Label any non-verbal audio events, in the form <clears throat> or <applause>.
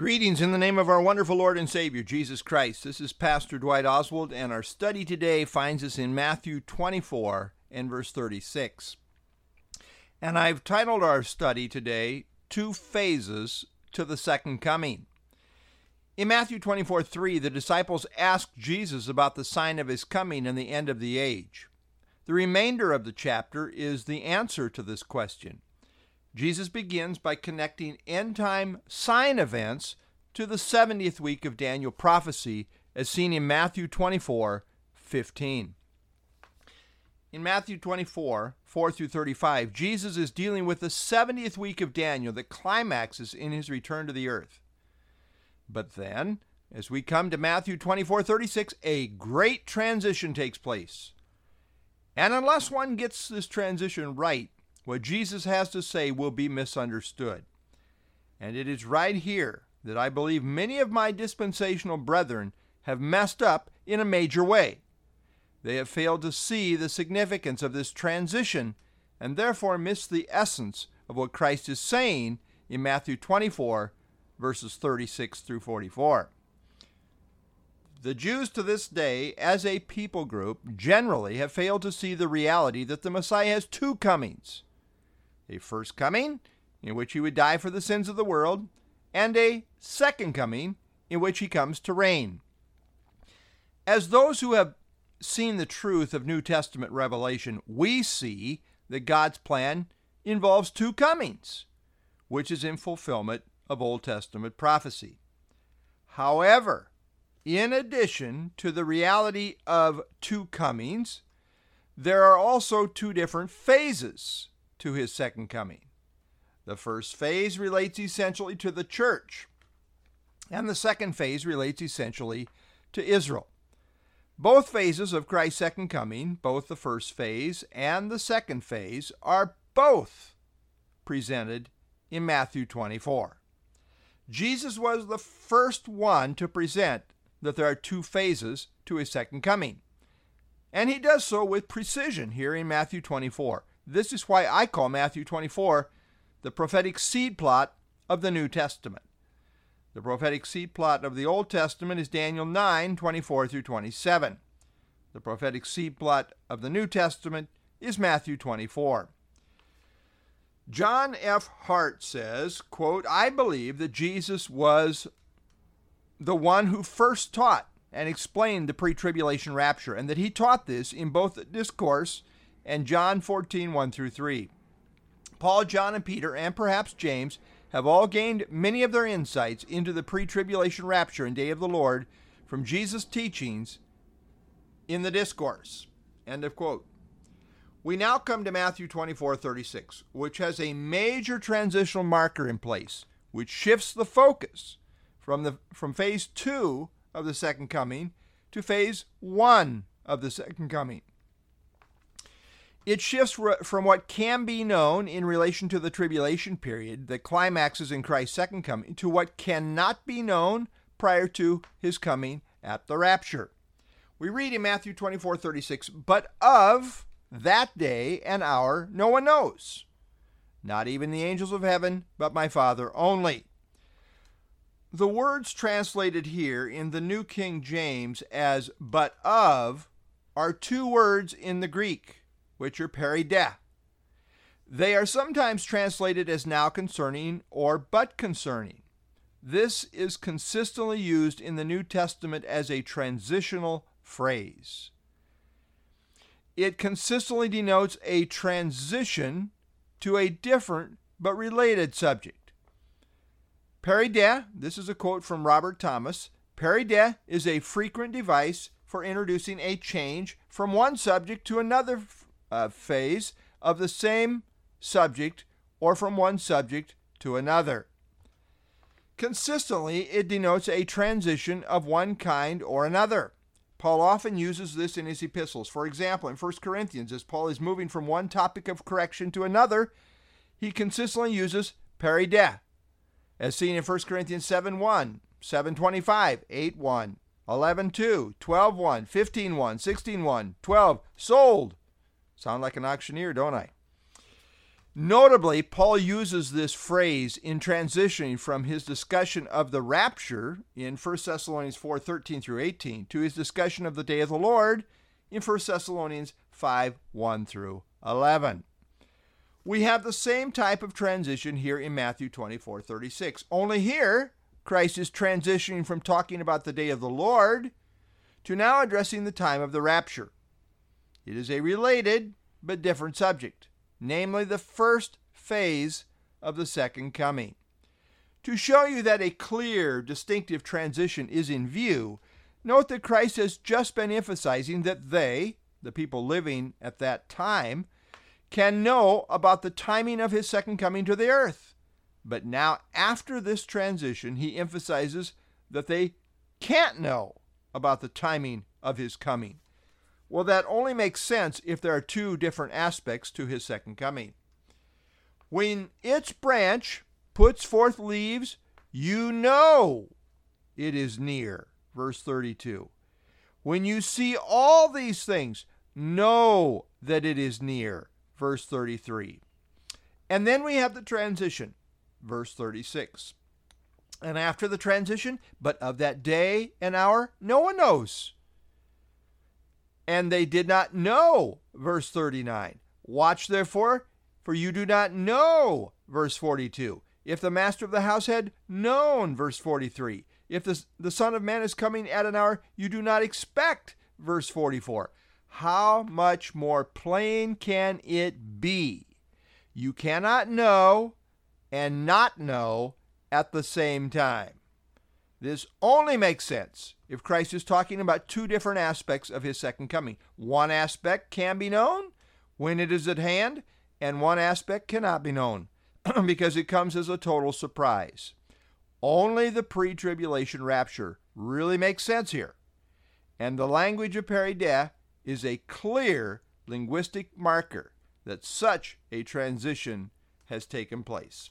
Greetings in the name of our wonderful Lord and Savior, Jesus Christ. This is Pastor Dwight Oswald, and our study today finds us in Matthew 24 and verse 36. And I've titled our study today, Two Phases to the Second Coming. In Matthew 24 3, the disciples asked Jesus about the sign of his coming and the end of the age. The remainder of the chapter is the answer to this question. Jesus begins by connecting end time sign events to the 70th week of Daniel prophecy, as seen in Matthew 24 15. In Matthew 24 4 through 35, Jesus is dealing with the 70th week of Daniel that climaxes in his return to the earth. But then, as we come to Matthew 24 36, a great transition takes place. And unless one gets this transition right, what Jesus has to say will be misunderstood. And it is right here that I believe many of my dispensational brethren have messed up in a major way. They have failed to see the significance of this transition and therefore missed the essence of what Christ is saying in Matthew 24, verses 36 through 44. The Jews to this day, as a people group, generally have failed to see the reality that the Messiah has two comings a first coming, in which he would die for the sins of the world, and a second coming, in which he comes to reign. As those who have seen the truth of New Testament revelation, we see that God's plan involves two comings, which is in fulfillment of Old Testament prophecy. However, in addition to the reality of two comings, there are also two different phases to his second coming. The first phase relates essentially to the church, and the second phase relates essentially to Israel. Both phases of Christ's second coming, both the first phase and the second phase, are both presented in Matthew 24. Jesus was the first one to present that there are two phases to his second coming. And he does so with precision here in Matthew 24. This is why I call Matthew 24 the prophetic seed plot of the New Testament. The prophetic seed plot of the Old Testament is Daniel 9 24 through 27. The prophetic seed plot of the New Testament is Matthew 24. John F. Hart says, quote, I believe that Jesus was the one who first taught and explained the pre-tribulation rapture, and that he taught this in both the discourse and John 14, 1 through 3. Paul, John, and Peter, and perhaps James, have all gained many of their insights into the pre tribulation rapture and day of the Lord from Jesus' teachings in the discourse. End of quote. We now come to Matthew 24 36, which has a major transitional marker in place, which shifts the focus from, the, from phase two of the second coming to phase one of the second coming. It shifts from what can be known in relation to the tribulation period that climaxes in Christ's second coming to what cannot be known prior to his coming at the rapture. We read in Matthew 24 36, but of that day and hour no one knows, not even the angels of heaven, but my Father only. The words translated here in the New King James as but of are two words in the Greek which are peri de. They are sometimes translated as now concerning or but concerning. This is consistently used in the New Testament as a transitional phrase. It consistently denotes a transition to a different but related subject. Peri de, this is a quote from Robert Thomas, peri de is a frequent device for introducing a change from one subject to another uh, phase of the same subject or from one subject to another. Consistently, it denotes a transition of one kind or another. Paul often uses this in his epistles. For example, in 1 Corinthians, as Paul is moving from one topic of correction to another, he consistently uses peri de, as seen in 1 Corinthians 7 1, 7 25, 8 1, 11 2, 12 1, 15 1, 16 1, 12, sold, Sound like an auctioneer, don't I? Notably, Paul uses this phrase in transitioning from his discussion of the rapture in 1 Thessalonians 4 13 through 18 to his discussion of the day of the Lord in 1 Thessalonians 5 1 through 11. We have the same type of transition here in Matthew 24 36. Only here, Christ is transitioning from talking about the day of the Lord to now addressing the time of the rapture. It is a related but different subject namely the first phase of the second coming. To show you that a clear, distinctive transition is in view, note that Christ has just been emphasizing that they, the people living at that time, can know about the timing of his second coming to the earth. But now, after this transition, he emphasizes that they can't know about the timing of his coming. Well, that only makes sense if there are two different aspects to his second coming. When its branch puts forth leaves, you know it is near. Verse 32. When you see all these things, know that it is near. Verse 33. And then we have the transition. Verse 36. And after the transition, but of that day and hour, no one knows and they did not know. Verse 39. Watch therefore, for you do not know. Verse 42. If the master of the house had known. Verse 43. If the, the Son of Man is coming at an hour you do not expect. Verse 44. How much more plain can it be? You cannot know and not know at the same time. This only makes sense if Christ is talking about two different aspects of his second coming. One aspect can be known when it is at hand, and one aspect cannot be known <clears throat> because it comes as a total surprise. Only the pre tribulation rapture really makes sense here. And the language of peri de is a clear linguistic marker that such a transition has taken place.